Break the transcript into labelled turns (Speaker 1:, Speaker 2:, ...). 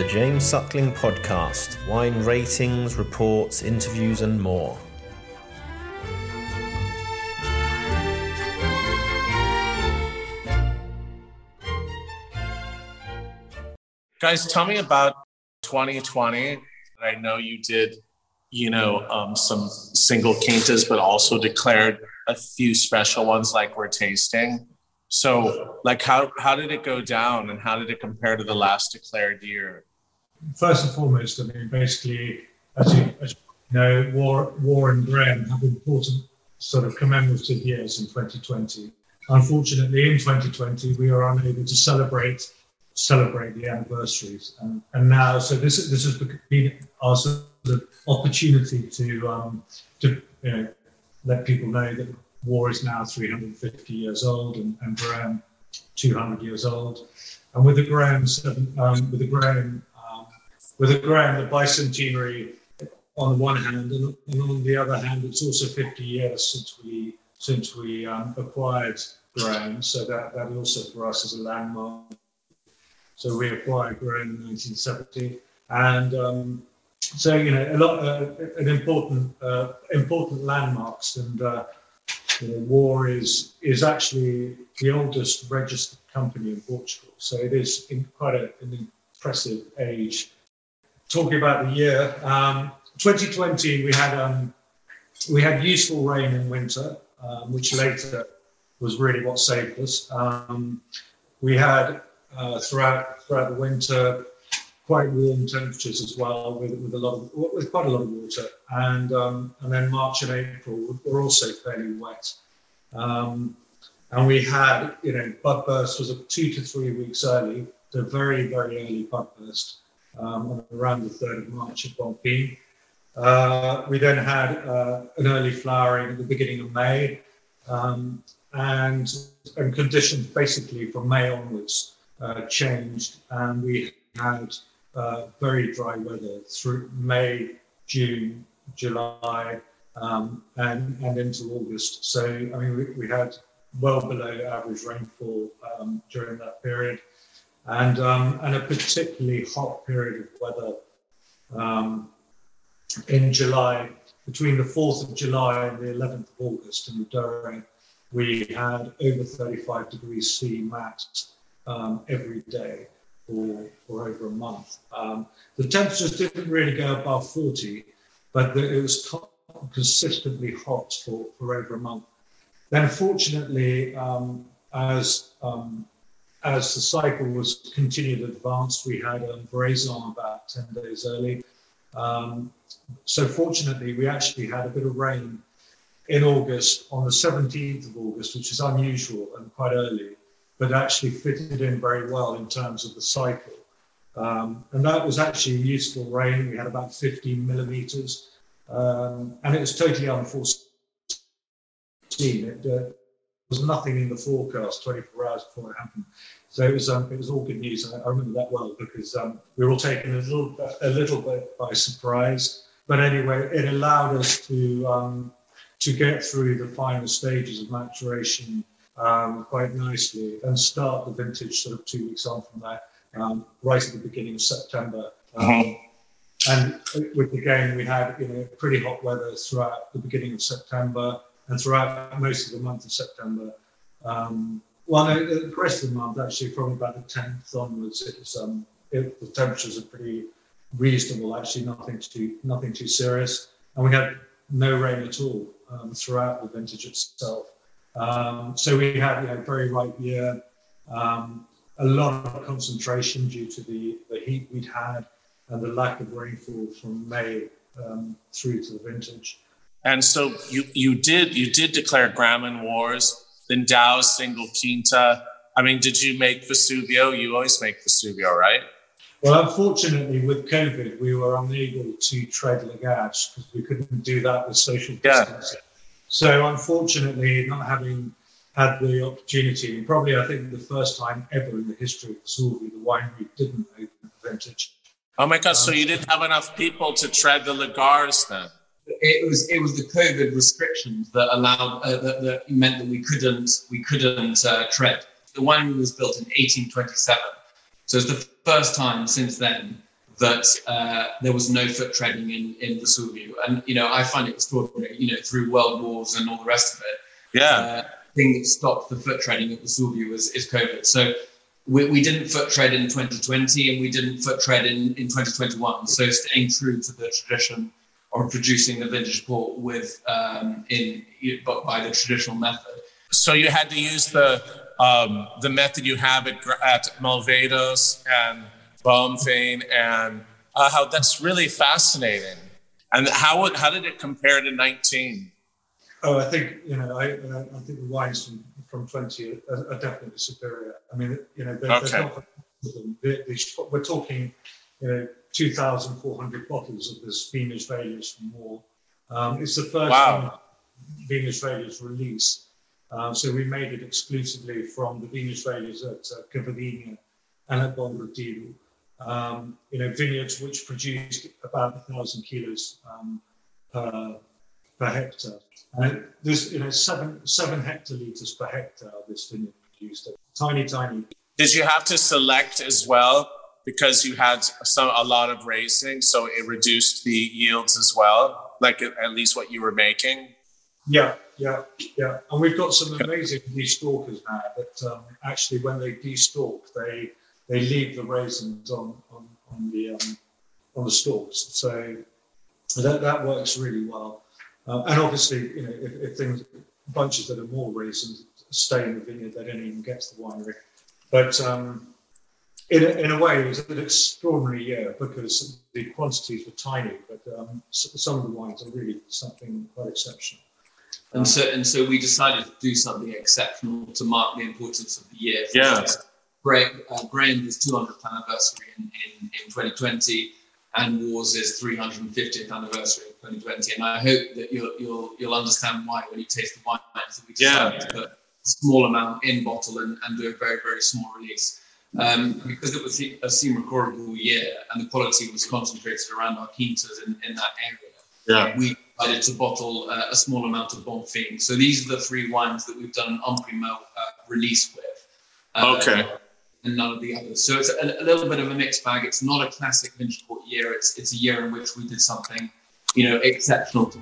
Speaker 1: The James Suckling Podcast wine ratings, reports, interviews, and more.
Speaker 2: Guys, tell me about 2020. I know you did, you know, um, some single quintas, but also declared a few special ones like we're tasting. So, like, how how did it go down, and how did it compare to the last declared year?
Speaker 3: First and foremost, I mean, basically, as you, as you know, Warre, Warre and Graham have important sort of commemorative years in 2020. Unfortunately, in 2020, we are unable to celebrate celebrate the anniversaries. And, and now, so this this has been our sort of opportunity to um, to you know, let people know that Warre is now 350 years old and, and Graham 200 years old. And with the Graham um, with the Graham with the Graham the bicentenary on the one hand, and, and, on the other hand, it's also 50 years since we since we um, acquired Graham. So that that also for us is a landmark so we acquired Graham in 1970, and um, so you know a lot uh, an important uh, important landmarks. And uh, you know, Warre is is actually the oldest registered company in Portugal. So it is in quite a, an impressive age. Talking about the year, um, 2020 we had um, we had useful rain in winter, um, which later was really what saved us. Um, we had uh, throughout throughout the winter. Quite warm temperatures as well, with, with a lot of with quite a lot of water, and um, and then March and April were also fairly wet. Um, and we had, you know, bud burst was two to three weeks early, the very, very early bud burst um, around the 3rd of March at Bomfim. Uh, we then had uh, an early flowering at the beginning of May, um, and, and conditions basically from May onwards uh, changed, and we had uh, very dry weather through May, June, July, um, and, and into August. So, I mean, we, we had well below average rainfall um, during that period, and, um, and a particularly hot period of weather um, in July. Between the 4th of July and the 11th of August in the we had over 35 degrees C max um, every day for, for over a month. Um, the temperatures didn't really go above 40, but the, it was consistently hot for, for over a month. Then, fortunately, um, as um, as the cycle was continued advanced, we had um, Veraison about 10 days early. Um, so, fortunately, we actually had a bit of rain in August on the 17th of August, which is unusual and quite early but actually fitted in very well in terms of the cycle. Um, and that was actually useful rain. We had about 15 millimeters, um, and it was totally unforeseen. It uh, was nothing in the forecast 24 hours before it happened. So it was um, it was all good news. I, I remember that well because um, we were all taken a little a little bit by surprise. But anyway, it allowed us to um, to get through the final stages of maturation um, quite nicely and start the vintage sort of two weeks on from there, um, right at the beginning of September. Um, mm-hmm. And with the game, we had you know pretty hot weather throughout the beginning of September and throughout most of the month of September. Um, well, no, the rest of the month actually, from about the 10th onwards, it was um, it, the temperatures are pretty reasonable. Actually, nothing too nothing too serious, and we had no rain at all um, throughout the vintage itself. Um, so we had you know, very ripe year, um, a lot of concentration due to the, the heat we'd had and the lack of rainfall from May um, through to the vintage.
Speaker 2: And so you you did you did declare Gramin Warre's, then Dow's single Quinta. I mean, did you make Vesuvio? You always make Vesuvio, right?
Speaker 3: Well, unfortunately, with COVID, we were unable to tread lagares because we couldn't do that with social distancing. Yeah. So unfortunately, not having had the opportunity, and probably I think the first time ever in the history of Vesuvio, the winery didn't open the vintage.
Speaker 2: Oh my God! Um, so you didn't have enough people to tread the lagars then?
Speaker 4: It was it was the COVID restrictions that allowed uh, that, that, meant that we couldn't we couldn't uh, tread. The winery was built in 1827, so it's the first time since then that uh, there was no foot treading in, in Vesuvio. And, you know, I find it extraordinary, you know, through world wars and all the rest of it.
Speaker 2: Yeah.
Speaker 4: Uh, thing that stopped the foot treading at Vesuvio is, is COVID. So we, we didn't foot tread in 2020 and we didn't foot tread in, in 2021. So staying true to the tradition of producing the vintage port with um, in but by the traditional method.
Speaker 2: So you had to use the um, the method you have at, at Malvedos and Bomfim, and uh, how that's really fascinating. And how how did it compare to 19?
Speaker 3: Oh, I think you know, I, uh, I think the wines from, from 20 are, are definitely superior. I mean, you know, they're,
Speaker 2: okay.
Speaker 3: they're not, we're talking, you know, 2,400 bottles of this Vinhas Velhas from Warre. Um, it's the first
Speaker 2: wow.
Speaker 3: Vinhas Velhas release. Um, so we made it exclusively from the Vinhas Velhas at uh, and at Bongradilu. Um, you know, vineyards which produced about a thousand kilos um, per, per hectare. And there's, you know, seven, seven hectoliters per hectare this vineyard produced. Tiny, tiny.
Speaker 2: Did you have to select as well because you had some a lot of racing, so it reduced the yields as well, like at least what you were making?
Speaker 3: Yeah, yeah, yeah. And we've got some amazing destalkers now that um, actually, when they destalk, they they leave the raisins on on, on the um, on the stalks. So that that works really well. Uh, and obviously, you know, if, if, things bunches that are more raisins stay in the vineyard, they don't even get to the winery. But um, in, a, in a way, it was an extraordinary year because the quantities were tiny, but um, some of the wines are really something quite exceptional.
Speaker 4: And so, and so we decided to do something exceptional to mark the importance of the year.
Speaker 2: Yeah.
Speaker 4: Greg, uh, is 200th anniversary in, in, in 2020 and Warre's is 350th anniversary in 2020. And I hope that you'll, you'll, you'll understand why when you taste the wines that we decided yeah. to put a small amount in bottle and, and do a very, very small release. Um, because it was a seam recordable year and the quality was concentrated around our quintas in, in that area.
Speaker 2: Yeah.
Speaker 4: We decided to bottle uh, a small amount of Bomfim. So these are the three wines that we've done an en primeur uh, release with.
Speaker 2: Uh, okay.
Speaker 4: And none of the others. So it's a, a, little bit of a mixed bag. It's not a classic vintage port year. It's it's a year in which we did something, you know, exceptional to